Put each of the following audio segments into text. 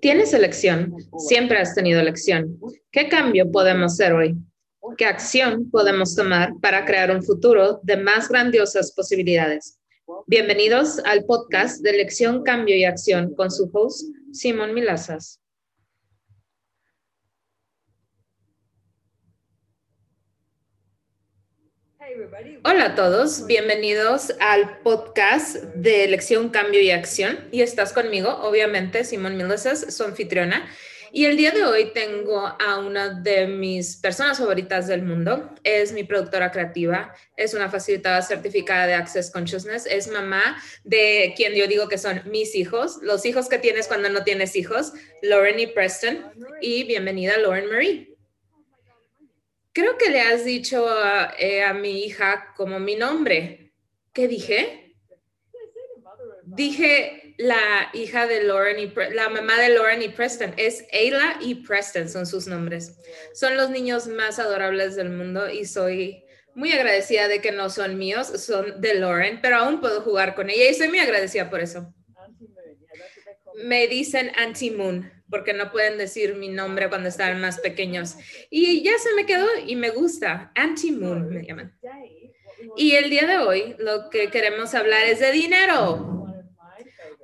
Tienes elección, siempre has tenido elección. ¿Qué cambio podemos hacer hoy? ¿Qué acción podemos tomar para crear un futuro de más grandiosas posibilidades? Bienvenidos al podcast de Elección, Cambio y Acción con su host, Simón Milazas. Hola a todos, bienvenidos al podcast de Elección, Cambio y Acción. Y estás conmigo, obviamente, Simón Milazas, su anfitriona. Y el día de hoy tengo a una de mis personas favoritas del mundo. Es mi productora creativa, es una facilitadora certificada de Access Consciousness, es mamá de quien yo digo que son mis hijos, los hijos que tienes cuando no tienes hijos, Lauren y Preston. Y bienvenida, Lauren Marie. Creo que le has dicho a, eh, a mi hija como mi nombre. ¿Qué dije? Dije la hija de Lauren y la mamá de Lauren y Preston. Es Ayla y Preston son sus nombres. Son los niños más adorables del mundo y soy muy agradecida de que no son míos, son de Lauren, pero aún puedo jugar con ella y soy muy agradecida por eso. Me dicen Anti-Moon porque no pueden decir mi nombre cuando estaban más pequeños. Y ya se me quedó y me gusta. Anti-Moon me llaman. Y el día de hoy lo que queremos hablar es de dinero.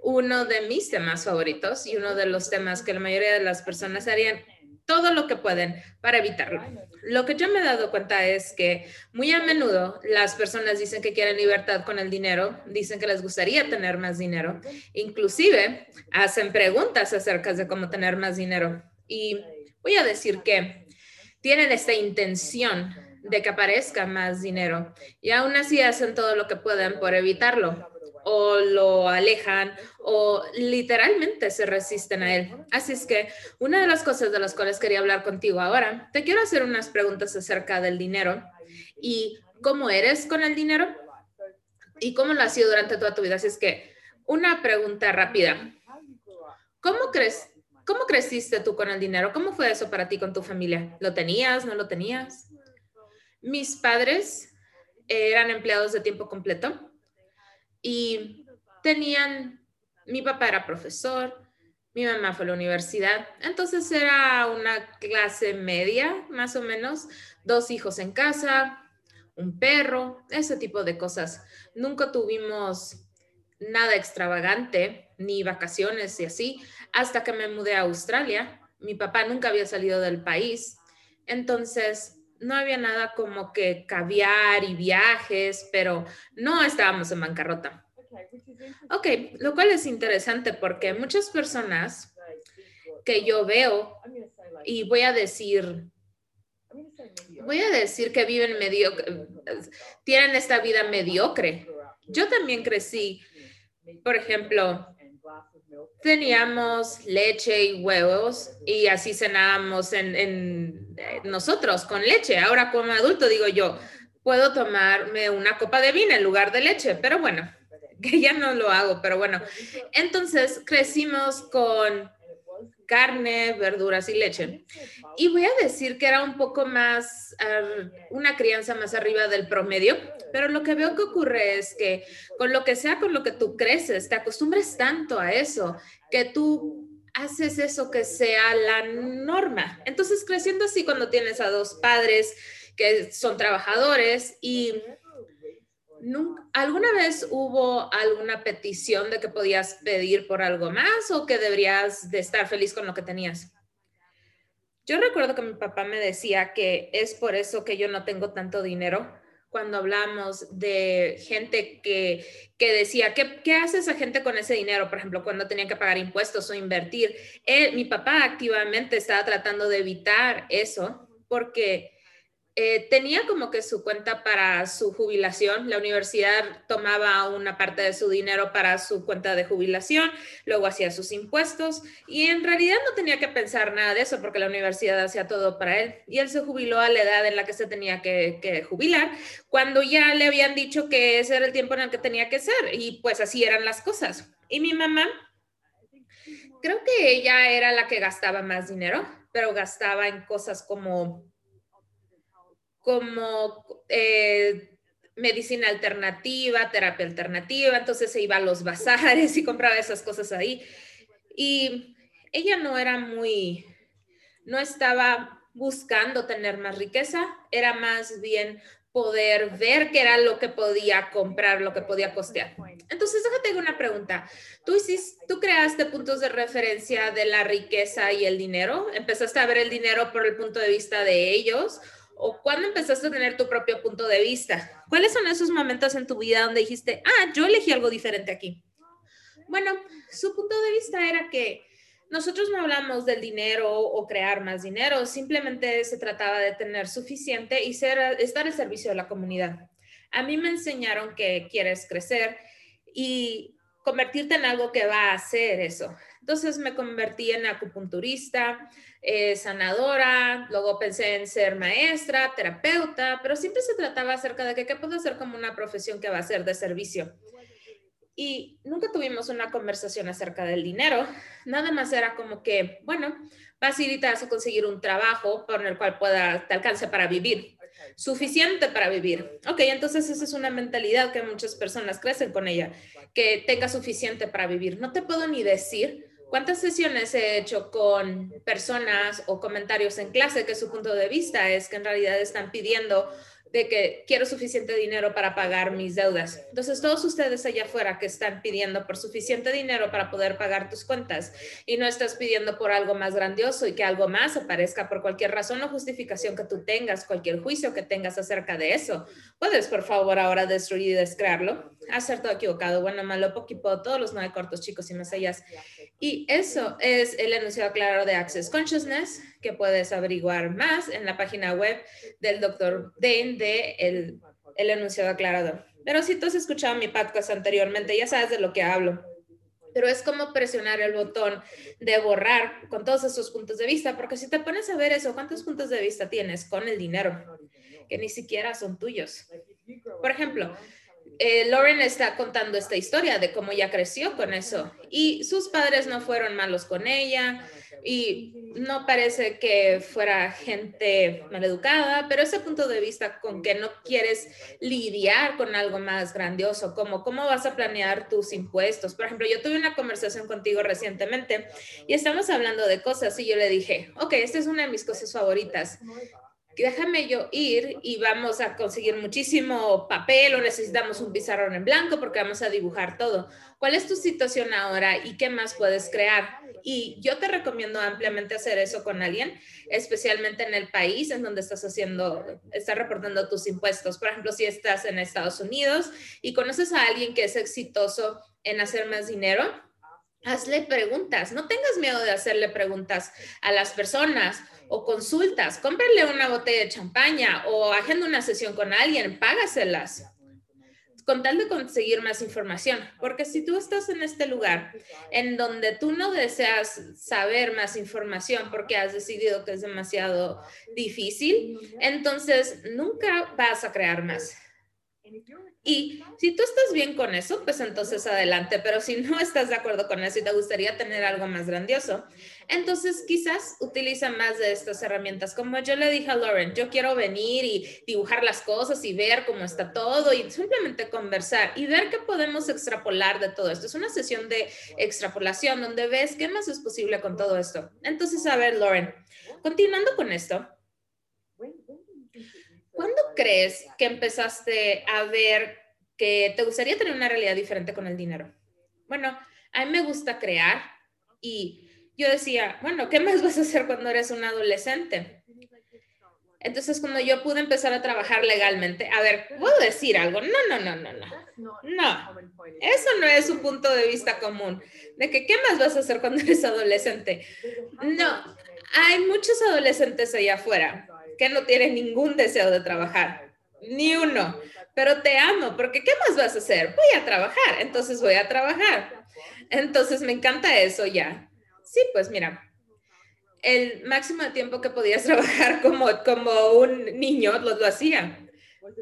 Uno de mis temas favoritos y uno de los temas que la mayoría de las personas harían todo lo que pueden para evitarlo. Lo que yo me he dado cuenta es que muy a menudo las personas dicen que quieren libertad con el dinero, dicen que les gustaría tener más dinero, inclusive hacen preguntas acerca de cómo tener más dinero. Y voy a decir que tienen esta intención de que aparezca más dinero y aún así hacen todo lo que pueden por evitarlo o lo alejan o literalmente se resisten a él. Así es que una de las cosas de las cuales quería hablar contigo ahora, te quiero hacer unas preguntas acerca del dinero y cómo eres con el dinero y cómo lo has sido durante toda tu vida. Así es que una pregunta rápida. ¿Cómo crees? ¿Cómo creciste tú con el dinero? ¿Cómo fue eso para ti con tu familia? ¿Lo tenías? ¿No lo tenías? Mis padres eran empleados de tiempo completo y tenían, mi papá era profesor, mi mamá fue a la universidad, entonces era una clase media, más o menos, dos hijos en casa, un perro, ese tipo de cosas. Nunca tuvimos nada extravagante, ni vacaciones y así, hasta que me mudé a Australia. Mi papá nunca había salido del país, entonces no había nada como que caviar y viajes, pero no estábamos en bancarrota. Ok, lo cual es interesante porque muchas personas que yo veo, y voy a decir, voy a decir que viven mediocre, tienen esta vida mediocre. Yo también crecí, por ejemplo, teníamos leche y huevos y así cenábamos en, nosotros con leche. Ahora como adulto digo yo, puedo tomarme una copa de vino en lugar de leche, pero bueno, que ya no lo hago, pero bueno. Entonces crecimos con carne, verduras y leche. Y voy a decir que era un poco más, una crianza más arriba del promedio, pero lo que veo que ocurre es que con lo que sea, con lo que tú creces, te acostumbres tanto a eso, que tú haces eso que sea la norma. Entonces, creciendo así cuando tienes a dos padres que son trabajadores y ¿Alguna vez hubo alguna petición de que podías pedir por algo más o que deberías de estar feliz con lo que tenías? Yo recuerdo que mi papá me decía que es por eso que yo no tengo tanto dinero. Cuando hablamos de gente que, que decía, ¿qué, ¿qué hace esa gente con ese dinero? Por ejemplo, cuando tenía que pagar impuestos o invertir. mi papá activamente estaba tratando de evitar eso porque eh, tenía como que su cuenta para su jubilación. La universidad tomaba una parte de su dinero para su cuenta de jubilación, luego hacía sus impuestos y en realidad no tenía que pensar nada de eso porque la universidad hacía todo para él. Y él se jubiló a la edad en la que se tenía que, que jubilar, cuando ya le habían dicho que ese era el tiempo en el que tenía que ser y pues así eran las cosas. Y mi mamá, creo que ella era la que gastaba más dinero, pero gastaba en cosas como como eh, medicina alternativa, terapia alternativa, entonces se iba a los bazares y compraba esas cosas ahí. Y ella no era muy, no estaba buscando tener más riqueza, era más bien poder ver qué era lo que podía comprar, lo que podía costear. Entonces, déjate una pregunta. ¿Tú, hiciste, ¿Tú creaste puntos de referencia de la riqueza y el dinero? ¿Empezaste a ver el dinero por el punto de vista de ellos? ¿O cuándo empezaste a tener tu propio punto de vista? ¿Cuáles son esos momentos en tu vida donde dijiste, ah, yo elegí algo diferente aquí? Bueno, su punto de vista era que nosotros no hablamos del dinero o crear más dinero, simplemente se trataba de tener suficiente y ser, estar al servicio de la comunidad. A mí me enseñaron que quieres crecer y convertirte en algo que va a hacer eso. Entonces me convertí en acupunturista, eh, sanadora, luego pensé en ser maestra, terapeuta, pero siempre se trataba acerca de que qué puedo hacer como una profesión que va a ser de servicio y nunca tuvimos una conversación acerca del dinero. Nada más era como que, bueno, vas a ir y te vas a conseguir un trabajo con el cual pueda, te alcance para vivir. Suficiente para vivir. Ok, entonces esa es una mentalidad que muchas personas crecen con ella, que tenga suficiente para vivir. No te puedo ni decir cuántas sesiones he hecho con personas o comentarios en clase que su punto de vista es que en realidad están pidiendo de que quiero suficiente dinero para pagar mis deudas. Entonces, todos ustedes allá afuera que están pidiendo por suficiente dinero para poder pagar tus cuentas y no estás pidiendo por algo más grandioso y que algo más aparezca por cualquier razón o justificación que tú tengas, cualquier juicio que tengas acerca de eso, puedes por favor ahora destruir y descrearlo, hacer todo equivocado, bueno, malo, poquito, todos los nueve cortos chicos y más allá. Y eso es el enunciado claro de Access Consciousness que puedes averiguar más en la página web del doctor Dane de el, el enunciado aclarador. Pero si tú has escuchado mi podcast anteriormente, ya sabes de lo que hablo. Pero es como presionar el botón de borrar con todos esos puntos de vista, porque si te pones a ver eso, ¿cuántos puntos de vista tienes con el dinero? Que ni siquiera son tuyos. Por ejemplo, eh, Lauren está contando esta historia de cómo ella creció con eso y sus padres no fueron malos con ella, y no parece que fuera gente maleducada, pero ese punto de vista con que no quieres lidiar con algo más grandioso, como cómo vas a planear tus impuestos. Por ejemplo, yo tuve una conversación contigo recientemente y estamos hablando de cosas y yo le dije, ok, esta es una de mis cosas favoritas déjame yo ir y vamos a conseguir muchísimo papel o necesitamos un pizarrón en blanco porque vamos a dibujar todo. ¿Cuál es tu situación ahora y qué más puedes crear? Y yo te recomiendo ampliamente hacer eso con alguien, especialmente en el país en donde estás haciendo, estás reportando tus impuestos. Por ejemplo, si estás en Estados Unidos y conoces a alguien que es exitoso en hacer más dinero, hazle preguntas. No tengas miedo de hacerle preguntas a las personas o consultas, cómprenle una botella de champaña o agenda una sesión con alguien, págaselas con tal de conseguir más información, porque si tú estás en este lugar en donde tú no deseas saber más información porque has decidido que es demasiado difícil, entonces nunca vas a crear más. Y si tú estás bien con eso, pues entonces adelante, pero si no estás de acuerdo con eso y te gustaría tener algo más grandioso, entonces quizás utiliza más de estas herramientas. Como yo le dije a Lauren, yo quiero venir y dibujar las cosas y ver cómo está todo y simplemente conversar y ver qué podemos extrapolar de todo esto. Es una sesión de extrapolación donde ves qué más es posible con todo esto. Entonces, a ver, Lauren, continuando con esto, ¿Cuándo crees que empezaste a ver que te gustaría tener una realidad diferente con el dinero? Bueno, a mí me gusta crear y yo decía, bueno, ¿qué más vas a hacer cuando eres un adolescente? Entonces, cuando yo pude empezar a trabajar legalmente, a ver, ¿puedo decir algo? No, no, no, no, no. No, eso no es un punto de vista común. De que, ¿qué más vas a hacer cuando eres adolescente? No, hay muchos adolescentes allá afuera que no tienes ningún deseo de trabajar, ni uno, pero te amo, porque ¿qué más vas a hacer? Voy a trabajar, entonces voy a trabajar. Entonces me encanta eso ya. Sí, pues mira, el máximo de tiempo que podías trabajar como, como un niño lo, lo hacía.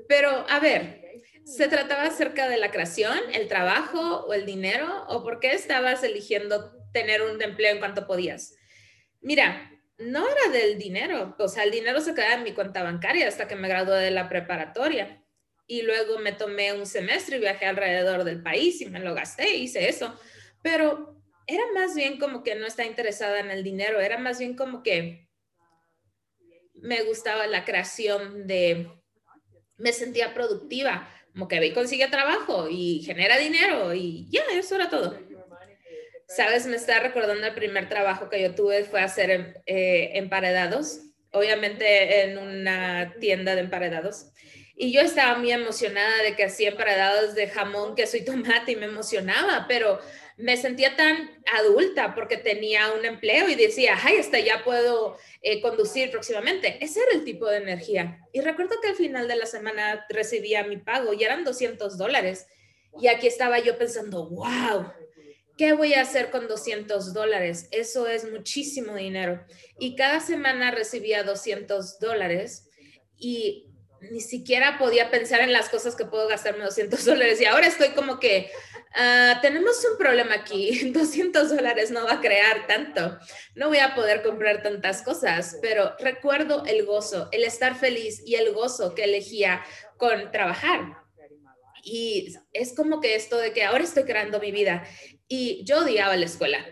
Pero a ver, ¿se trataba acerca de la creación, el trabajo o el dinero? ¿O por qué estabas eligiendo tener un empleo en cuanto podías? Mira, no era del dinero, o sea, el dinero se quedaba en mi cuenta bancaria hasta que me gradué de la preparatoria. Y luego me tomé un semestre y viajé alrededor del país y me lo gasté, hice eso. Pero era más bien como que no está interesada en el dinero, era más bien como que me gustaba la creación de, me sentía productiva, como que ve y consigue trabajo y genera dinero y ya, eso era todo. Sabes, me está recordando el primer trabajo que yo tuve fue hacer eh, emparedados, obviamente en una tienda de emparedados. Y yo estaba muy emocionada de que hacía emparedados de jamón, queso y tomate y me emocionaba, pero me sentía tan adulta porque tenía un empleo y decía, ay, hasta ya puedo eh, conducir próximamente. Ese era el tipo de energía. Y recuerdo que al final de la semana recibía mi pago y eran 200 dólares. Y aquí estaba yo pensando, wow, ¿qué voy a hacer con 200 dólares? Eso es muchísimo dinero. Y cada semana recibía 200 dólares y ni siquiera podía pensar en las cosas que puedo gastarme 200 dólares. Y ahora estoy como que, Ah, tenemos un problema aquí, 200 dólares no va a crear tanto, no voy a poder comprar tantas cosas, pero recuerdo el gozo, el estar feliz y el gozo que elegía con trabajar. Y es como que esto de que ahora estoy creando mi vida y yo odiaba la escuela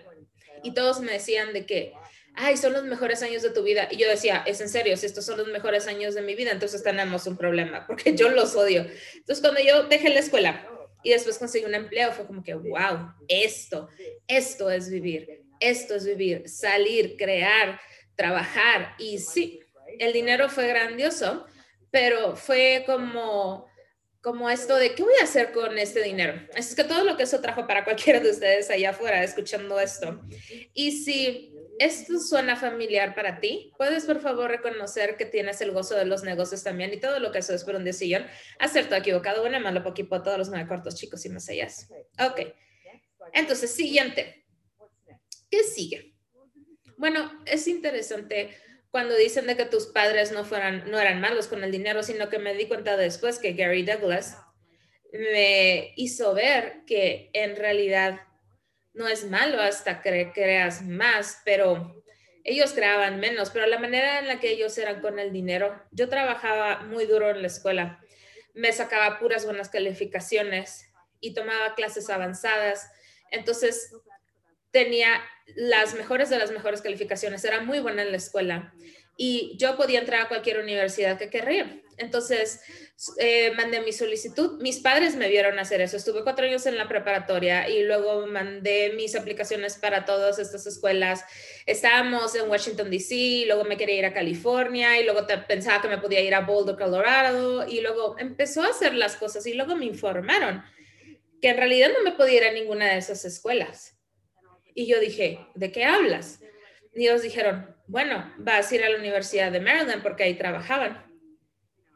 y todos me decían de que, ay, son los mejores años de tu vida. Y yo decía, es en serio, si estos son los mejores años de mi vida, entonces tenemos un problema, porque yo los odio. Entonces, cuando yo dejé la escuela, y después conseguí un empleo, fue como que, wow, esto, esto es vivir, esto es vivir, salir, crear, trabajar. Y sí, el dinero fue grandioso, pero fue como, como esto de, ¿qué voy a hacer con este dinero? Es que todo lo que eso trajo para cualquiera de ustedes allá afuera escuchando esto. Y si ¿Esto suena familiar para ti? ¿Puedes por favor reconocer que tienes el gozo de los negocios también y todo lo que eso es por un decisión? Acerto, equivocado, bueno, malo, poquito, todos los nueve cortos, chicos y más allá. Ok. Entonces, siguiente. ¿Qué sigue? Bueno, es interesante cuando dicen de que tus padres no, fueran, no eran malos con el dinero, sino que me di cuenta después que Gary Douglas me hizo ver que en realidad no es malo hasta que creas más, pero ellos creaban menos, pero la manera en la que ellos eran con el dinero, yo trabajaba muy duro en la escuela, me sacaba puras buenas calificaciones y tomaba clases avanzadas, entonces tenía las mejores de las mejores calificaciones, era muy buena en la escuela y yo podía entrar a cualquier universidad que querría. Entonces, eh, mandé mi solicitud. Mis padres me vieron hacer eso. Estuve cuatro años en la preparatoria y luego mandé mis aplicaciones para todas estas escuelas. Estábamos en Washington, D.C., luego me quería ir a California y luego pensaba que me podía ir a Boulder, Colorado y luego empezó a hacer las cosas y luego me informaron que en realidad no me podía ir a ninguna de esas escuelas. Y yo dije, ¿de qué hablas? Y ellos dijeron, bueno, vas a ir a la Universidad de Maryland porque ahí trabajaban.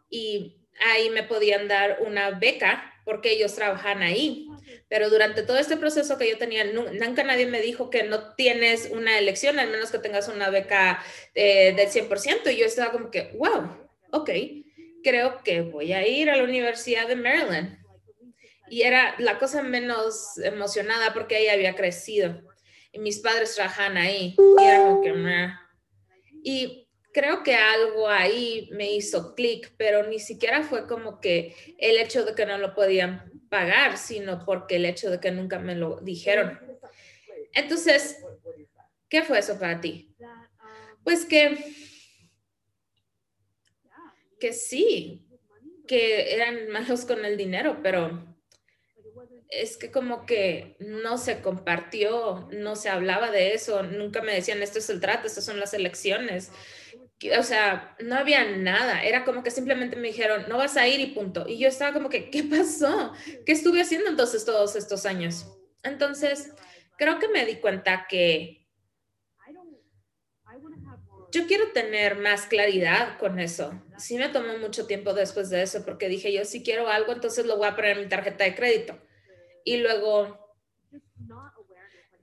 Y ahí me podían dar una beca porque ellos trabajan ahí. Pero durante todo este proceso que yo tenía, nunca nadie me dijo que no tienes una elección, al menos que tengas una beca eh, del 100%. Y yo estaba como que, wow, ok, creo que voy a ir a la Universidad de Maryland. Y era la cosa menos emocionada porque ahí había crecido. Y mis padres trabajan ahí. Y y creo que algo ahí me hizo clic, pero ni siquiera fue como que el hecho de que no lo podían pagar, sino porque el hecho de que nunca me lo dijeron. Entonces, ¿qué fue eso para ti? Pues que, que sí, que eran malos con el dinero, pero es que como que no se compartió, no se hablaba de eso, nunca me decían, esto es el trato, estas son las elecciones. O sea, no había nada, era como que simplemente me dijeron, no vas a ir y punto. Y yo estaba como que, ¿qué pasó? ¿Qué estuve haciendo entonces todos estos años? Entonces, creo que me di cuenta que yo quiero tener más claridad con eso. Sí me tomó mucho tiempo después de eso porque dije, yo si quiero algo, entonces lo voy a poner en mi tarjeta de crédito y luego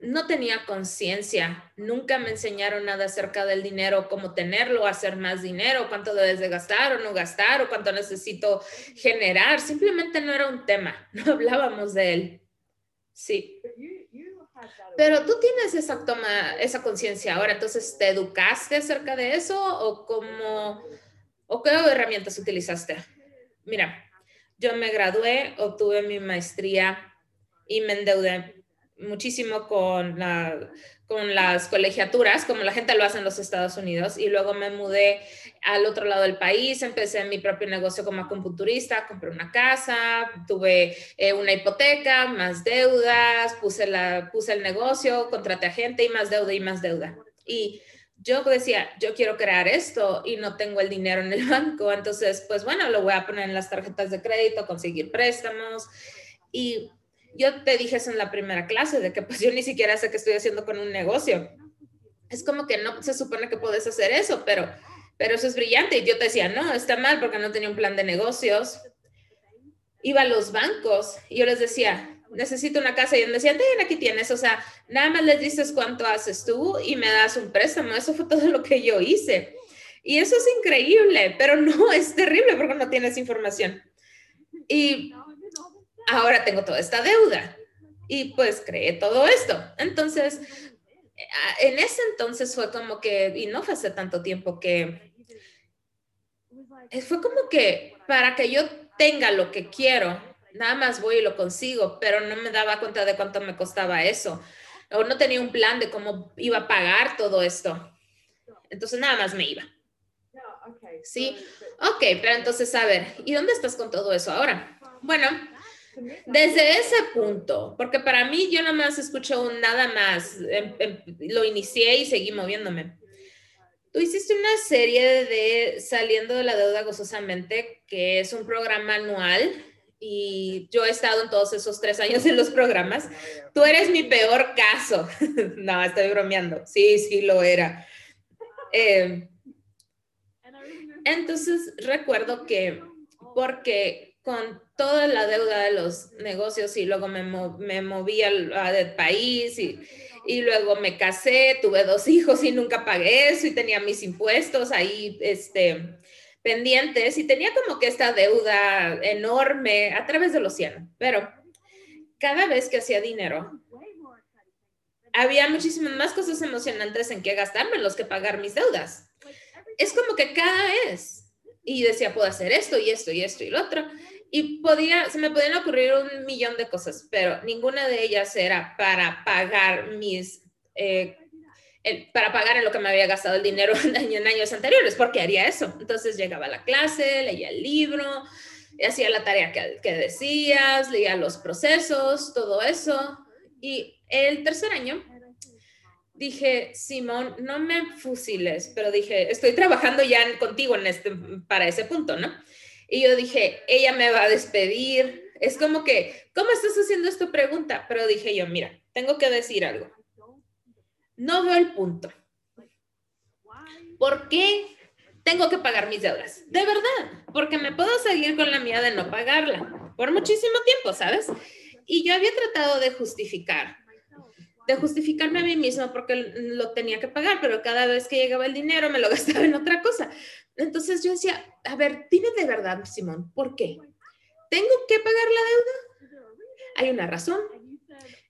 no tenía conciencia, nunca me enseñaron nada acerca del dinero, cómo tenerlo, hacer más dinero, cuánto debes de gastar o no gastar o cuánto necesito generar, simplemente no era un tema, no hablábamos de él. Sí. Pero tú tienes esa toma, esa conciencia ahora, entonces, ¿te educaste acerca de eso o cómo, o qué herramientas utilizaste? Mira, yo me gradué, obtuve mi maestría y me endeudé muchísimo con, la, con las colegiaturas, como la gente lo hace en los Estados Unidos, y luego me mudé al otro lado del país, empecé mi propio negocio como acupunturista, compré una casa, tuve eh, una hipoteca, más deudas, puse, la, puse el negocio, contraté a gente y más deuda y más deuda. Y yo decía, yo quiero crear esto y no tengo el dinero en el banco, entonces, pues bueno, lo voy a poner en las tarjetas de crédito, conseguir préstamos. Y yo te dije eso en la primera clase, de que pues yo ni siquiera sé qué estoy haciendo con un negocio. Es como que no se supone que puedes hacer eso, pero, pero eso es brillante. Y yo te decía, no, está mal porque no tenía un plan de negocios. Iba a los bancos y yo les decía, necesito una casa y me decían, aquí tienes, o sea, nada más les dices cuánto haces tú y me das un préstamo, eso fue todo lo que yo hice. Y eso es increíble, pero no es terrible porque no tienes información. Y ahora tengo toda esta deuda y pues creé todo esto. Entonces, en ese entonces fue como que, y no fue hace tanto tiempo que, fue como que para que yo tenga lo que quiero, nada más voy y lo consigo, pero no me daba cuenta de cuánto me costaba eso. O no tenía un plan de cómo iba a pagar todo esto. Entonces nada más me iba. Sí, ok, pero entonces a ver, ¿y dónde estás con todo eso ahora? Bueno, desde ese punto, porque para mí yo nada más escucho un nada más, em, em, lo inicié y seguí moviéndome. Tú hiciste una serie de Saliendo de la Deuda Gozosamente, que es un programa anual y yo he estado en todos esos tres años en los programas. Tú eres mi peor caso. no, estoy bromeando. Sí, sí lo era. Eh, entonces recuerdo que porque con toda la deuda de los negocios y luego me, me moví al, país y, y, luego me casé, tuve dos hijos y nunca pagué eso y tenía mis impuestos ahí, este, pendientes y tenía como que esta deuda enorme a través del océano. Pero cada vez que hacía dinero, había muchísimas más cosas emocionantes en que gastarme los que pagar mis deudas. Es como que cada vez. Y decía, puedo hacer esto y esto y esto y lo otro. Y podía, se me podían ocurrir un millón de cosas, pero ninguna de ellas era para pagar mis eh, para pagar en lo que me había gastado el dinero en, años anteriores, porque haría eso. Entonces llegaba a la clase, leía el libro, hacía la tarea que, que decías, leía los procesos, todo eso. Y el tercer año dije, Simón, no me fusiles, pero dije, estoy trabajando ya contigo en este, para ese punto, ¿no? Y yo dije, ella me va a despedir. Es como que, ¿cómo estás haciendo esta pregunta? Pero dije yo, mira, tengo que decir algo no veo el punto. ¿Por qué tengo que pagar mis deudas? De verdad, porque me puedo seguir con la mía de no pagarla por muchísimo tiempo, ¿sabes? Y yo había tratado de justificar, de justificarme a mí misma porque lo tenía que pagar, pero cada vez que llegaba el dinero me lo gastaba en otra cosa. Entonces yo decía, a ver, dime de verdad, Simón, ¿por qué? ¿Tengo que pagar la deuda? Hay una razón,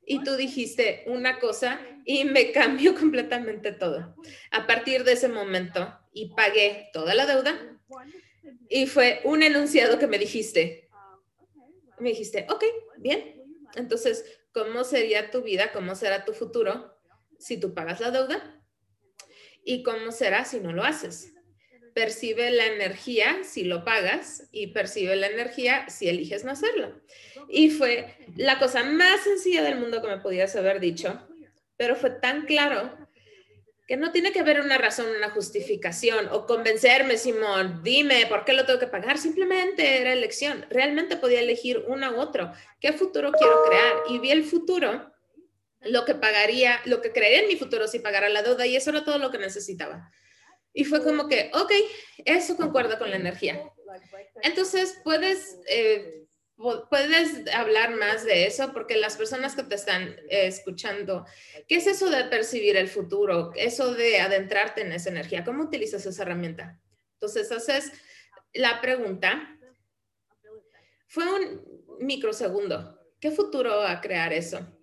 y tú dijiste una cosa y me cambió completamente todo. A partir de ese momento y pagué toda la deuda y fue un enunciado que me dijiste. Me dijiste, ok, bien. Entonces, ¿cómo sería tu vida? ¿Cómo será tu futuro si tú pagas la deuda? ¿Y cómo será si no lo haces? Percibe la energía si lo pagas y percibe la energía si eliges no hacerlo. Y fue la cosa más sencilla del mundo que me podías haber dicho, pero fue tan claro que no tiene que haber una razón, una justificación o convencerme, Simón, dime por qué lo tengo que pagar. Simplemente era elección. Realmente podía elegir uno u otro. ¿Qué futuro quiero crear? Y vi el futuro, lo que pagaría, lo que creería en mi futuro si pagara la deuda y eso era todo lo que necesitaba. Y fue como que, ok, eso concuerda con la energía. Entonces, puedes, eh, puedes hablar más de eso porque las personas que te están eh, escuchando, ¿qué es eso de percibir el futuro? Eso de adentrarte en esa energía. ¿Cómo utilizas esa herramienta? Entonces, haces la pregunta. Fue un microsegundo. ¿Qué futuro va a crear eso?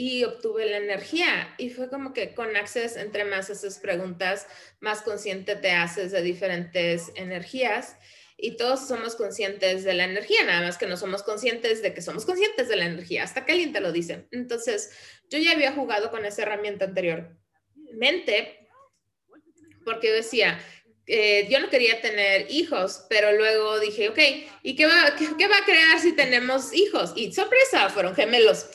Y obtuve la energía. Y fue como que con Access, entre más haces preguntas, más consciente te haces de diferentes energías. y todos somos conscientes de la energía, nada más que no somos conscientes de que somos conscientes de la energía, hasta que alguien te lo dice. Entonces, yo ya había jugado con esa herramienta anteriormente porque yo decía, eh, yo no quería tener hijos, pero luego dije, ok, ¿y qué va, qué va a crear si tenemos hijos? Y sorpresa, fueron gemelos.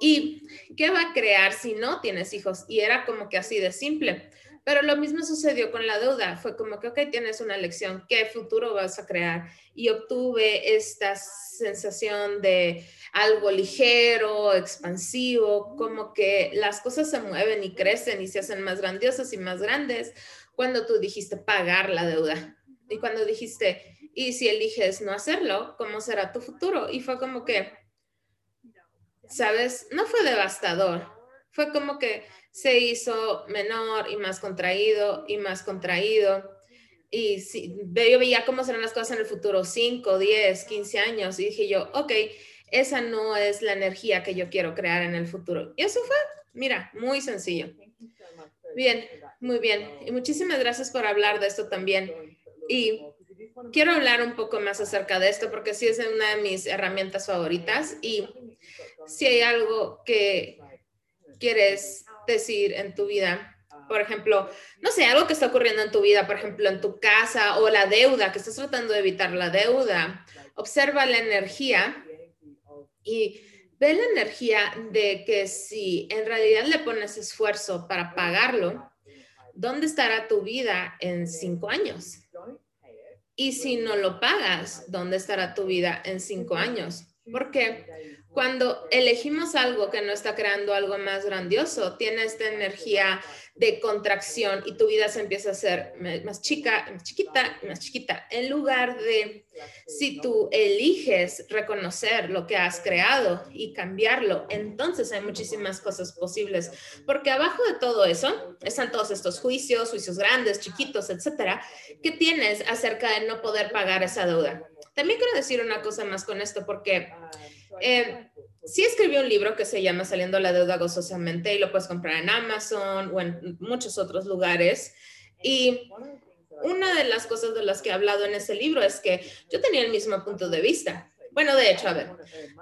¿Y qué va a crear si no tienes hijos? Y era como que así de simple. Pero lo mismo sucedió con la deuda. Fue como que, ok, tienes una lección, ¿qué futuro vas a crear? Y obtuve esta sensación de algo ligero, expansivo, como que las cosas se mueven y crecen y se hacen más grandiosas y más grandes cuando tú dijiste pagar la deuda. Y cuando dijiste, y si eliges no hacerlo, ¿cómo será tu futuro? Y fue como que, ¿sabes? No fue devastador. Fue como que se hizo menor y más contraído y más contraído. Y si, yo veía cómo serán las cosas en el futuro, 5, 10, 15 años, y dije yo, ok, esa no es la energía que yo quiero crear en el futuro. Y eso fue, mira, muy sencillo. Bien, muy bien. Y muchísimas gracias por hablar de esto también. Y quiero hablar un poco más acerca de esto porque sí es una de mis herramientas favoritas y si hay algo que quieres decir en tu vida. Por ejemplo, no sé, algo que está ocurriendo en tu vida, por ejemplo, en tu casa o la deuda, que estás tratando de evitar la deuda. Observa la energía y ve la energía de que si en realidad le pones esfuerzo para pagarlo, ¿dónde estará tu vida en cinco años? Y si no lo pagas, ¿dónde estará tu vida en cinco años? Porque cuando elegimos algo que no está creando algo más grandioso, tiene esta energía de contracción y tu vida se empieza a hacer más chica, más chiquita, más chiquita. En lugar de si tú eliges reconocer lo que has creado y cambiarlo, entonces hay muchísimas cosas posibles. Porque abajo de todo eso están todos estos juicios, juicios grandes, chiquitos, etcétera, que tienes acerca de no poder pagar esa deuda. También quiero decir una cosa más con esto, porque eh, sí escribió un libro que se llama Saliendo la deuda gozosamente y lo puedes comprar en Amazon o en muchos otros lugares. Y una de las cosas de las que he hablado en ese libro es que yo tenía el mismo punto de vista. Bueno, de hecho, a ver,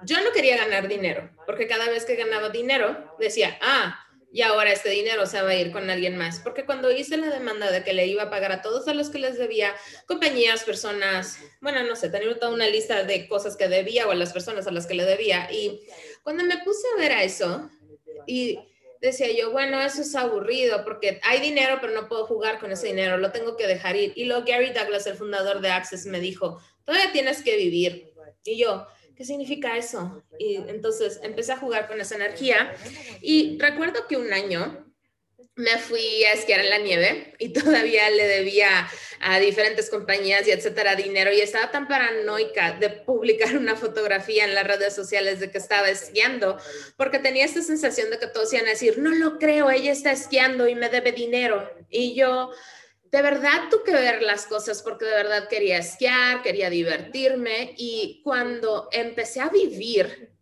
yo no quería ganar dinero, porque cada vez que ganaba dinero decía, ah, y ahora este dinero se va a ir con alguien más. Porque cuando hice la demanda de que le iba a pagar a todos a los que les debía, compañías, personas, bueno, no sé, tenía toda una lista de cosas que debía o a las personas a las que le debía. Y cuando me puse a ver a eso y decía yo, bueno, eso es aburrido porque hay dinero, pero no puedo jugar con ese dinero, lo tengo que dejar ir. Y luego Gary Douglas, el fundador de Access, me dijo, todavía tienes que vivir. Y yo, ¿qué significa eso? Y entonces empecé a jugar con esa energía y recuerdo que un año me fui a esquiar en la nieve y todavía le debía a diferentes compañías y etcétera dinero y estaba tan paranoica de publicar una fotografía en las redes sociales de que estaba esquiando porque tenía esta sensación de que todos iban a decir, no lo creo, ella está esquiando y me debe dinero. Y yo, de verdad tuve que ver las cosas porque de verdad quería esquiar, quería divertirme y cuando empecé a vivir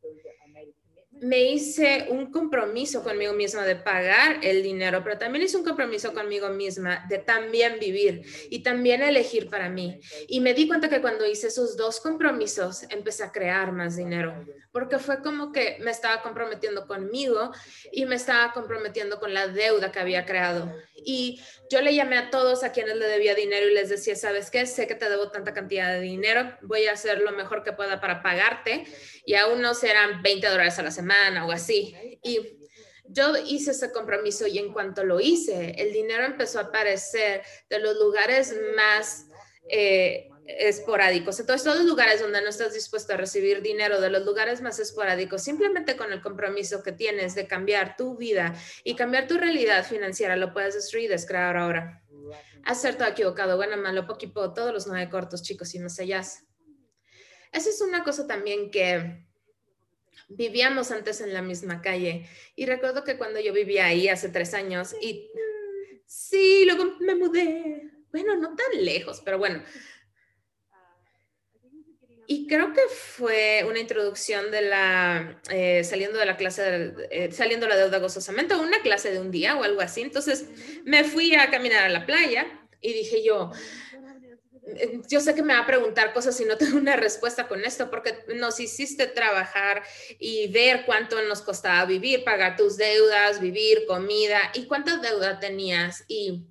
me hice un compromiso conmigo misma de pagar el dinero, pero también hice un compromiso conmigo misma de también vivir y también elegir para mí. Y me di cuenta que cuando hice esos dos compromisos, empecé a crear más dinero, porque fue como que me estaba comprometiendo conmigo y me estaba comprometiendo con la deuda que había creado. Y yo le llamé a todos a quienes le debía dinero y les decía, ¿sabes qué? Sé que te debo tanta cantidad de dinero, voy a hacer lo mejor que pueda para pagarte y aún no serán 20 dólares a la semana o así. Y yo hice ese compromiso y en cuanto lo hice, el dinero empezó a aparecer de los lugares más... Eh, esporádicos. Entonces, todos los lugares donde no estás dispuesto a recibir dinero, de los lugares más esporádicos, simplemente con el compromiso que tienes de cambiar tu vida y cambiar tu realidad financiera, lo puedes destruir, descrear ahora. Hacer todo equivocado, bueno, malo, poquito, todos los nueve cortos, chicos, y sé ya. Esa es una cosa también que vivíamos antes en la misma calle. Y recuerdo que cuando yo vivía ahí hace tres años y sí, luego me mudé. Bueno, no tan lejos, pero bueno, y creo que fue una introducción de la, eh, saliendo de la clase, de, eh, saliendo la deuda gozosamente, una clase de un día o algo así. Entonces me fui a caminar a la playa y dije yo, yo sé que me va a preguntar cosas y no tengo una respuesta con esto, porque nos hiciste trabajar y ver cuánto nos costaba vivir, pagar tus deudas, vivir, comida y cuánta deuda tenías. Y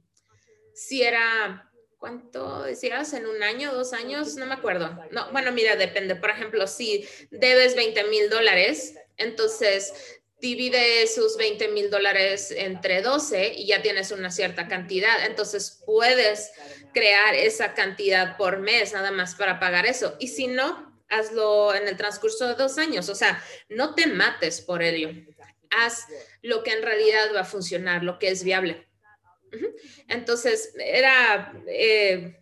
si era, ¿cuánto decías? ¿En un año, dos años? No me acuerdo. No, bueno, mira, depende. Por ejemplo, si debes 20 mil dólares, entonces divide sus 20 mil dólares entre 12 y ya tienes una cierta cantidad. Entonces puedes crear esa cantidad por mes nada más para pagar eso. Y si no, hazlo en el transcurso de dos años. O sea, no te mates por ello. Haz lo que en realidad va a funcionar, lo que es viable. Entonces, era... Eh,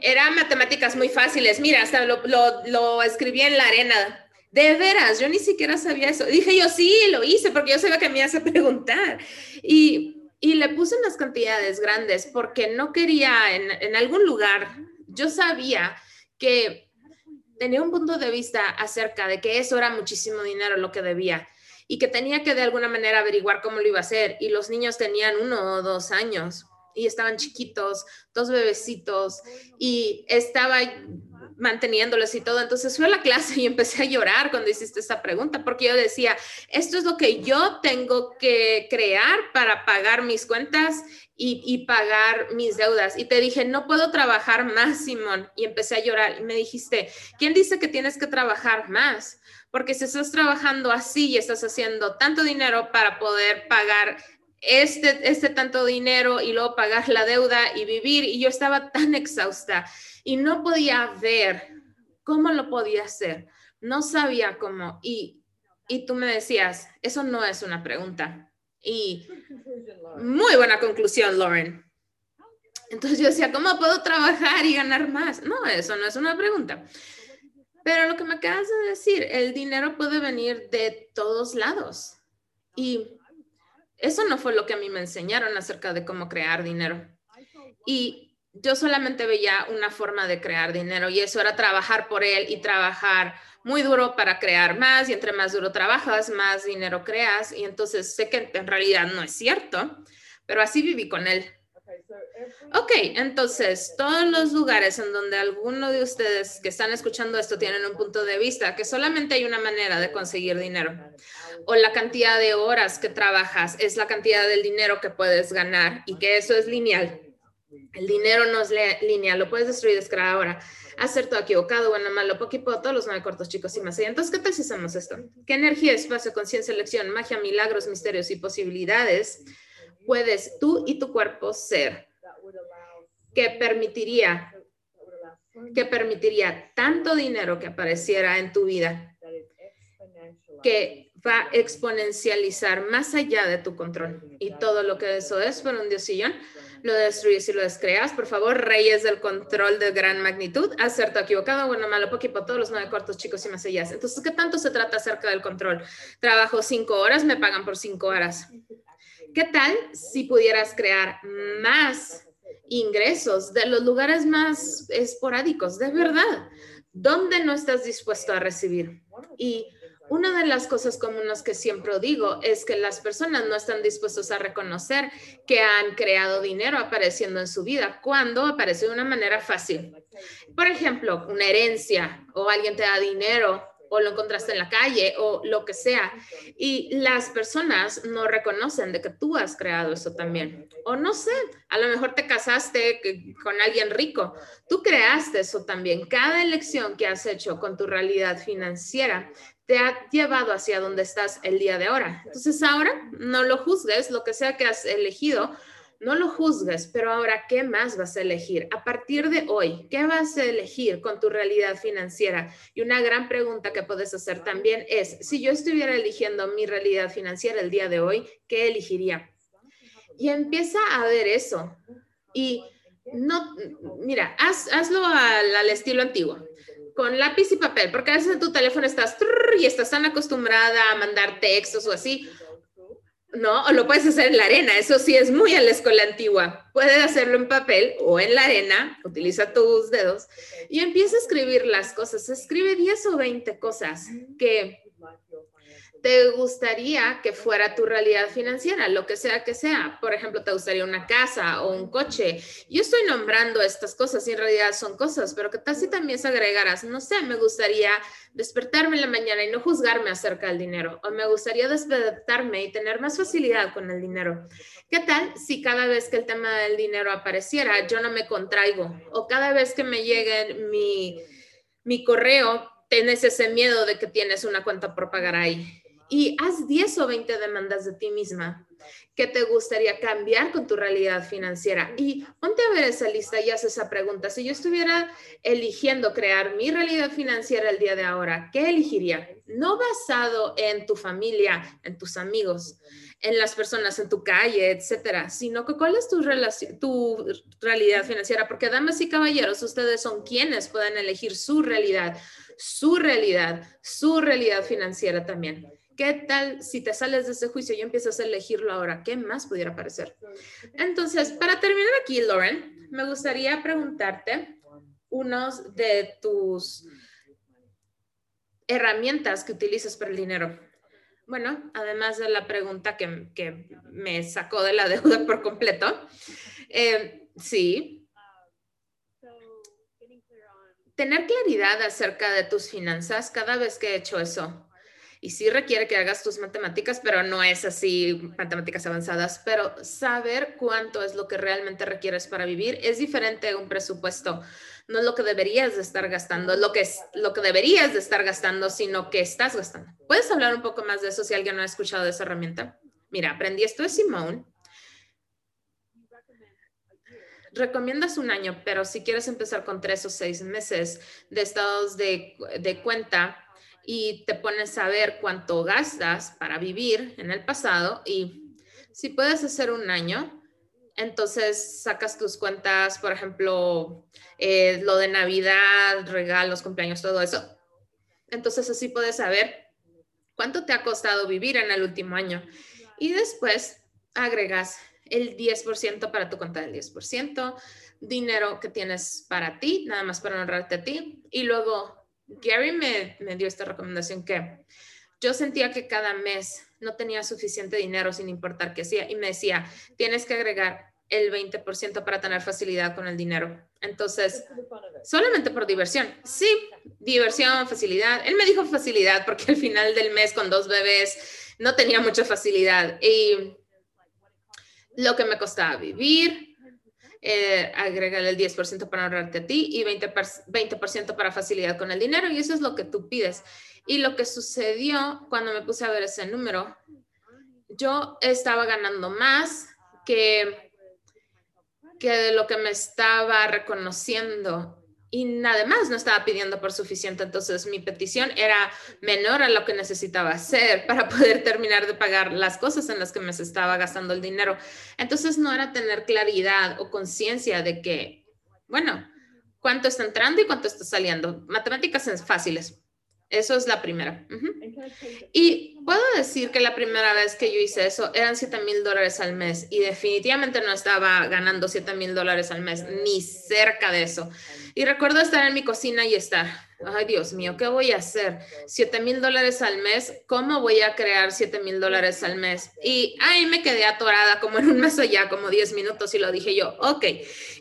era matemáticas muy fáciles. Mira, hasta lo, escribí en la arena de veras, yo ni siquiera sabía eso. Dije yo, sí, lo hice porque yo sabía que me ibas a preguntar. Y, y le puse unas cantidades grandes porque no quería en, en algún lugar, yo sabía que tenía un punto de vista acerca de que eso era muchísimo dinero lo que debía y que tenía que de alguna manera averiguar cómo lo iba a hacer. Y los niños tenían uno o dos años y estaban chiquitos, dos bebecitos, y estaba manteniéndoles y todo. Entonces fui a la clase y empecé a llorar cuando hiciste esa pregunta, porque yo decía, esto es lo que yo tengo que crear para pagar mis cuentas y, pagar mis deudas. Y te dije, no puedo trabajar más, Simón. Y empecé a llorar y me dijiste, ¿quién dice que tienes que trabajar más? Porque si estás trabajando así y estás haciendo tanto dinero para poder pagar este, este tanto dinero y luego pagar la deuda y vivir, y yo estaba tan exhausta y no podía ver cómo lo podía hacer. No sabía cómo. Y, y tú me decías, eso no es una pregunta. Y muy buena conclusión, Lauren. Entonces yo decía, ¿cómo puedo trabajar y ganar más? No, eso no es una pregunta. Pero lo que me acabas de decir, el dinero puede venir de todos lados. Y eso no fue lo que a mí me enseñaron acerca de cómo crear dinero. Y yo solamente veía una forma de crear dinero y eso era trabajar por él y trabajar muy duro para crear más y entre más duro trabajas, más dinero creas y entonces sé que en realidad no es cierto, pero así viví con él. Ok, entonces todos los lugares en donde alguno de ustedes que están escuchando esto tienen un punto de vista que solamente hay una manera de conseguir dinero o la cantidad de horas que trabajas es la cantidad del dinero que puedes ganar y que eso es lineal el dinero no es lineal, lo puedes destruir desde ahora. Hacer todo equivocado, bueno, malo, poquito, todos los nueve cortos, chicos y más allá. Entonces, ¿qué tal si hacemos esto? ¿Qué energía, espacio, conciencia, elección, magia, milagros, misterios y posibilidades puedes tú y tu cuerpo ser? Que permitiría, que permitiría tanto dinero que apareciera en tu vida que va a exponencializar más allá de tu control. Y todo lo que eso es por un diosillón lo destruyes y lo descreas. Por favor, reyes del control de gran magnitud, acerto, equivocado, bueno, malo, poquito, todos los nueve cortos, chicos y más allá. Entonces, ¿qué tanto se trata acerca del control? Trabajo cinco horas, me pagan por cinco horas. ¿Qué tal si pudieras crear más ingresos de los lugares más esporádicos, de verdad? ¿Dónde no estás dispuesto a recibir? Y una de las cosas comunes que siempre digo es que las personas no están dispuestos a reconocer que han creado dinero apareciendo en su vida cuando aparece de una manera fácil. Por ejemplo, una herencia o alguien te da dinero o lo encontraste en la calle o lo que sea. Y las personas no reconocen de que tú has creado eso también. O no sé, a lo mejor te casaste con alguien rico. Tú creaste eso también. Cada elección que has hecho con tu realidad financiera te ha llevado hacia donde estás el día de ahora. Entonces ahora no lo juzgues, lo que sea que has elegido, no lo juzgues, pero ahora, ¿qué más vas a elegir? A partir de hoy, ¿qué vas a elegir con tu realidad financiera? Y una gran pregunta que puedes hacer también es, si yo estuviera eligiendo mi realidad financiera el día de hoy, ¿qué elegiría? Y empieza a ver eso. Y no, mira, hazlo al estilo antiguo con lápiz y papel, porque a veces en tu teléfono estás y estás tan acostumbrada a mandar textos o así. No, o lo puedes hacer en la arena, eso sí es muy a la escuela antigua. Puedes hacerlo en papel o en la arena, utiliza tus dedos y empieza a escribir las cosas. Escribe 10 o 20 cosas que te gustaría que fuera tu realidad financiera, lo que sea que sea. Por ejemplo, te gustaría una casa o un coche. Yo estoy nombrando estas cosas y en realidad son cosas, pero que tal si también se agregarás, no sé, me gustaría despertarme en la mañana y no juzgarme acerca del dinero, o me gustaría despertarme y tener más facilidad con el dinero. ¿Qué tal si cada vez que el tema del dinero apareciera, yo no me contraigo? O cada vez que me llegue mi, mi correo, tienes ese miedo de que tienes una cuenta por pagar ahí y haz 10 o 20 demandas de ti misma que te gustaría cambiar con tu realidad financiera. Y ponte a ver esa lista y haz esa pregunta. Si yo estuviera eligiendo crear mi realidad financiera el día de ahora, ¿qué elegiría? No basado en tu familia, en tus amigos, en las personas en tu calle, etcétera, sino que cuál es tu, tu realidad financiera, porque damas y caballeros, ustedes son quienes pueden elegir su realidad, su realidad, su realidad financiera también. ¿Qué tal si te sales de ese juicio y empiezas a elegirlo ahora? ¿Qué más pudiera parecer? Entonces, para terminar aquí, Lauren, me gustaría preguntarte unos de tus herramientas que utilizas para el dinero. Bueno, además de la pregunta que, me sacó de la deuda por completo, eh, sí. Tener claridad acerca de tus finanzas cada vez que he hecho eso y sí requiere que hagas tus matemáticas, pero no es así matemáticas avanzadas, pero saber cuánto es lo que realmente requieres para vivir es diferente a un presupuesto. No es lo que deberías de estar gastando, lo que, es, lo que deberías de estar gastando, sino que estás gastando. ¿Puedes hablar un poco más de eso si alguien no ha escuchado de esa herramienta? Mira, aprendí esto de Simone. recomiendas un año, pero si quieres empezar con tres o seis meses de estados de, de cuenta, y te pones a ver cuánto gastas para vivir en el pasado y si puedes hacer un año, entonces sacas tus cuentas, por ejemplo, eh, lo de Navidad, regalos, cumpleaños, todo eso. Entonces así puedes saber cuánto te ha costado vivir en el último año. Y después agregas el 10% para tu cuenta del 10%, dinero que tienes para ti, nada más para honrarte a ti, y luego Gary me, dio esta recomendación que yo sentía que cada mes no tenía suficiente dinero sin importar qué hacía y me decía, tienes que agregar el 20% para tener facilidad con el dinero. Entonces, solamente por diversión. Sí, diversión, facilidad. Él me dijo facilidad porque al final del mes con dos bebés no tenía mucha facilidad y lo que me costaba vivir, eh, agregarle el 10% para ahorrarte a ti y 20%, 20 para facilidad con el dinero y eso es lo que tú pides. Y lo que sucedió cuando me puse a ver ese número, yo estaba ganando más que, que lo que me estaba reconociendo y nada más no estaba pidiendo por suficiente. Entonces mi petición era menor a lo que necesitaba hacer para poder terminar de pagar las cosas en las que me estaba gastando el dinero. Entonces no era tener claridad o conciencia de que, bueno, cuánto está entrando y cuánto está saliendo. Matemáticas fáciles. Eso es la primera. Y puedo decir que la primera vez que yo hice eso eran 7 mil dólares al mes y definitivamente no estaba ganando 7 mil dólares al mes, ni cerca de eso. Y recuerdo estar en mi cocina y estar, ay Dios mío, ¿qué voy a hacer? 7 mil dólares al mes, ¿cómo voy a crear 7 mil dólares al mes? Y ahí me quedé atorada como en un mes o ya, como 10 minutos y lo dije yo, ok.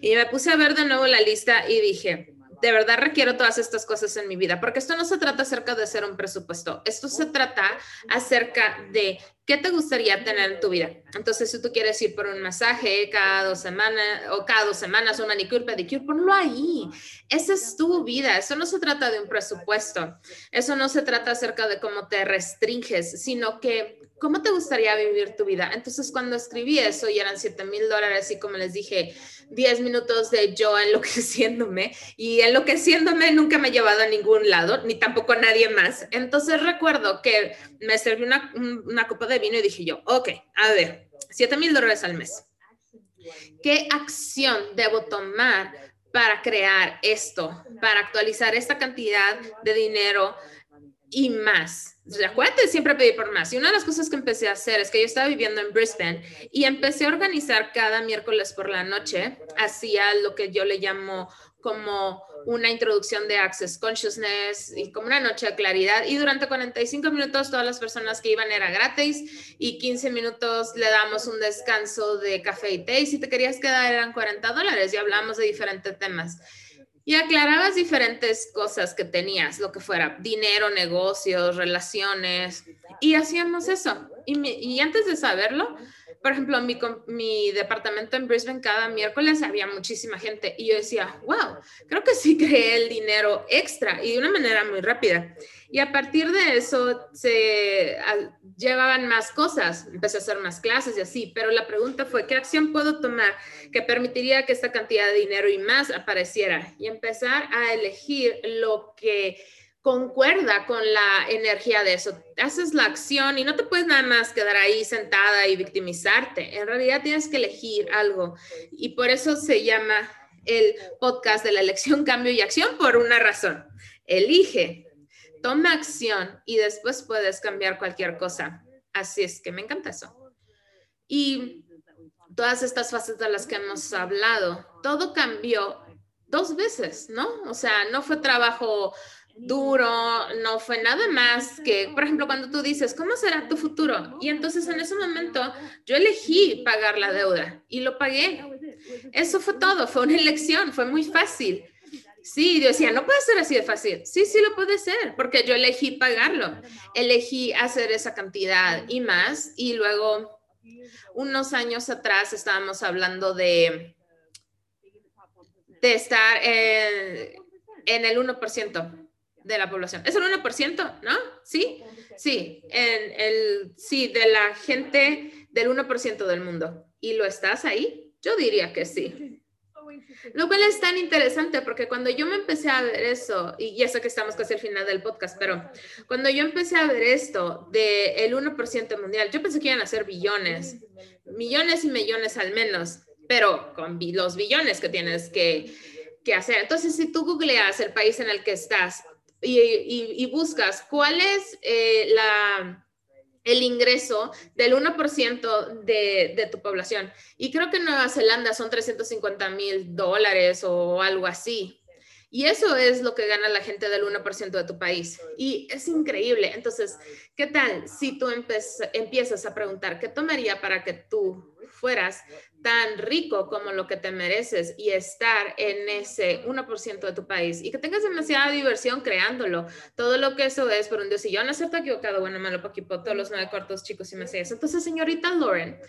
Y me puse a ver de nuevo la lista y dije, de verdad requiero todas estas cosas en mi vida, porque esto no se trata acerca de hacer un presupuesto, esto se trata acerca de qué te gustaría tener en tu vida. Entonces, si tú quieres ir por un masaje cada dos semanas o cada dos semanas, un manicure, pedicure, ponlo ahí. Esa es tu vida, eso no se trata de un presupuesto, eso no se trata acerca de cómo te restringes, sino que ¿cómo te gustaría vivir tu vida? Entonces, cuando escribí eso y eran 7 mil dólares y como les dije, 10 minutos de yo enloqueciéndome y enloqueciéndome nunca me ha llevado a ningún lado, ni tampoco a nadie más. Entonces, recuerdo que me serví una, una copa de vino y dije yo, ok, a ver, 7 mil dólares al mes. ¿Qué acción debo tomar para crear esto, para actualizar esta cantidad de dinero y más. Siempre pedir por más. Y una de las cosas que empecé a hacer es que yo estaba viviendo en Brisbane y empecé a organizar cada miércoles por la noche, hacía lo que yo le llamo como una introducción de Access Consciousness y como una noche de claridad. Y durante 45 minutos todas las personas que iban era gratis y 15 minutos le damos un descanso de café y té. Y si te querías quedar eran 40 dólares y hablamos de diferentes temas. Y aclarabas diferentes cosas que tenías, lo que fuera, dinero, negocios, relaciones. Y hacíamos eso. Y, y antes de saberlo, por ejemplo, mi, mi departamento en Brisbane cada miércoles había muchísima gente y yo decía, wow, creo que sí creé el dinero extra y de una manera muy rápida. Y a partir de eso se llevaban más cosas, empecé a hacer más clases y así, pero la pregunta fue, ¿qué acción puedo tomar que permitiría que esta cantidad de dinero y más apareciera? Y empezar a elegir lo que concuerda con la energía de eso. Haces la acción y no te puedes nada más quedar ahí sentada y victimizarte. En realidad tienes que elegir algo y por eso se llama el podcast de la elección, cambio y acción por una razón. Elige, toma acción y después puedes cambiar cualquier cosa. Así es que me encanta eso. Y todas estas fases de las que hemos hablado, todo cambió dos veces, ¿no? O sea, no fue trabajo duro, no fue nada más que, por ejemplo, cuando tú dices, ¿cómo será tu futuro? Y entonces en ese momento yo elegí pagar la deuda y lo pagué. Eso fue todo, fue una elección, fue muy fácil. Sí, yo decía, no puede ser así de fácil. Sí, sí lo puede ser, porque yo elegí pagarlo, elegí hacer esa cantidad y más. Y luego, unos años atrás estábamos hablando de, de estar en, en el 1% de la población. Es el 1%, ¿no? Sí, sí, en el, sí, de la gente del 1% del mundo. ¿Y lo estás ahí? Yo diría que sí. Lo cual es tan interesante porque cuando yo me empecé a ver eso, y sé que estamos casi al final del podcast, pero cuando yo empecé a ver esto del 1% mundial, yo pensé que iban a ser billones, millones y millones al menos, pero con los billones que tienes que, que hacer. Entonces, si tú googleas el país en el que estás y, buscas cuál es eh, la, el ingreso del 1% de, de, tu población. Y creo que en Nueva Zelanda son 350 mil dólares o algo así. Y eso es lo que gana la gente del 1% de tu país. Y es increíble. Entonces, ¿qué tal si tú empiezas a preguntar qué tomaría para que tú fueras tan rico como lo que te mereces y estar en ese 1% de tu país y que tengas demasiada diversión creándolo. Todo lo que eso es por un dios y yo no acepto equivocado, bueno, malo, poquito, todos los nueve cuartos chicos y me Entonces, señorita Lauren,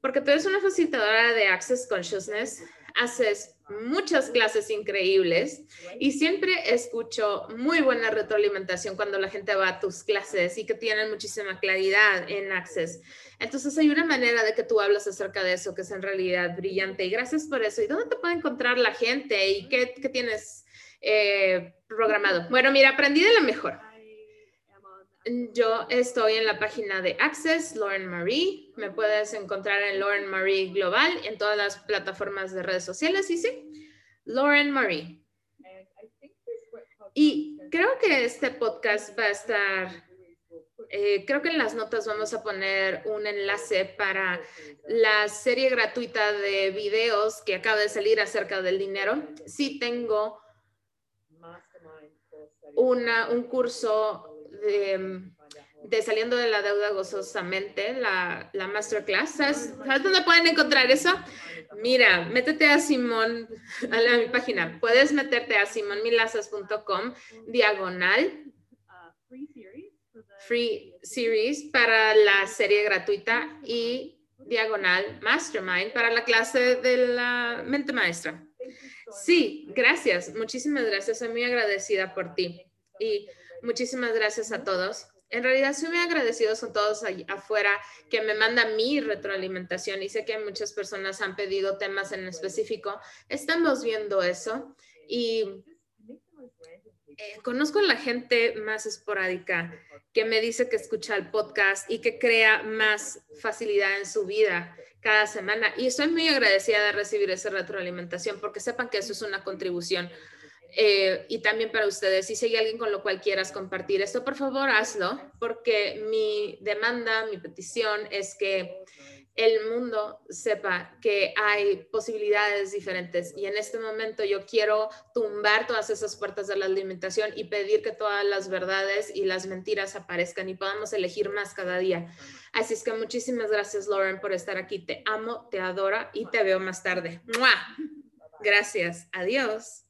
porque tú eres una facilitadora de Access Consciousness, haces muchas clases increíbles y siempre escucho muy buena retroalimentación cuando la gente va a tus clases y que tienen muchísima claridad en Access. Entonces hay una manera de que tú hablas acerca de eso que es en realidad brillante y gracias por eso. ¿Y dónde te puede encontrar la gente y qué, tienes eh, programado? Bueno, mira, aprendí de la mejor. Yo estoy en la página de Access, Lauren Marie. Me puedes encontrar en Lauren Marie Global en todas las plataformas de redes sociales. Y sí, Lauren Marie. Y creo que este podcast va a estar, eh, creo que en las notas vamos a poner un enlace para la serie gratuita de videos que acaba de salir acerca del dinero. Sí tengo una, un curso de, Saliendo de la Deuda Gozosamente, la, la masterclass. ¿Sabes, dónde pueden encontrar eso? Mira, métete a Simón, a, la, mi página. Puedes meterte a simonmilazas.com, diagonal, free series para la serie gratuita y diagonal mastermind para la clase de la mente maestra. Sí, gracias. Muchísimas gracias. Soy muy agradecida por ti. Y Muchísimas gracias a todos. En realidad, soy muy agradecidos con todos afuera que me mandan mi retroalimentación y sé que muchas personas han pedido temas en específico. Estamos viendo eso y eh, conozco a la gente más esporádica que me dice que escucha el podcast y que crea más facilidad en su vida cada semana. Y estoy muy agradecida de recibir esa retroalimentación porque sepan que eso es una contribución eh, y también para ustedes, si hay alguien con lo cual quieras compartir esto, por favor hazlo, porque mi demanda, mi petición es que el mundo sepa que hay posibilidades diferentes. Y en este momento yo quiero tumbar todas esas puertas de la limitación y pedir que todas las verdades y las mentiras aparezcan y podamos elegir más cada día. Así es que muchísimas gracias, Lauren, por estar aquí. Te amo, te adoro y te veo más tarde. Gracias. Adiós.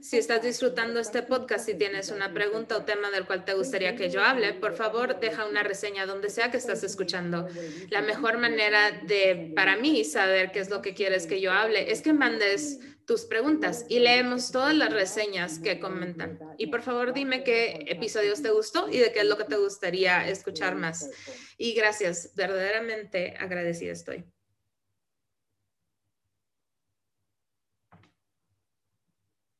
Si estás disfrutando este podcast y tienes una pregunta o tema del cual te gustaría que yo hable, por favor, deja una reseña donde sea que estás escuchando. La mejor manera de, para mí, saber qué es lo que quieres que yo hable es que mandes tus preguntas y leemos todas las reseñas que comentan. Y por favor, dime qué episodios te gustó y de qué es lo que te gustaría escuchar más. Y gracias, verdaderamente agradecida estoy.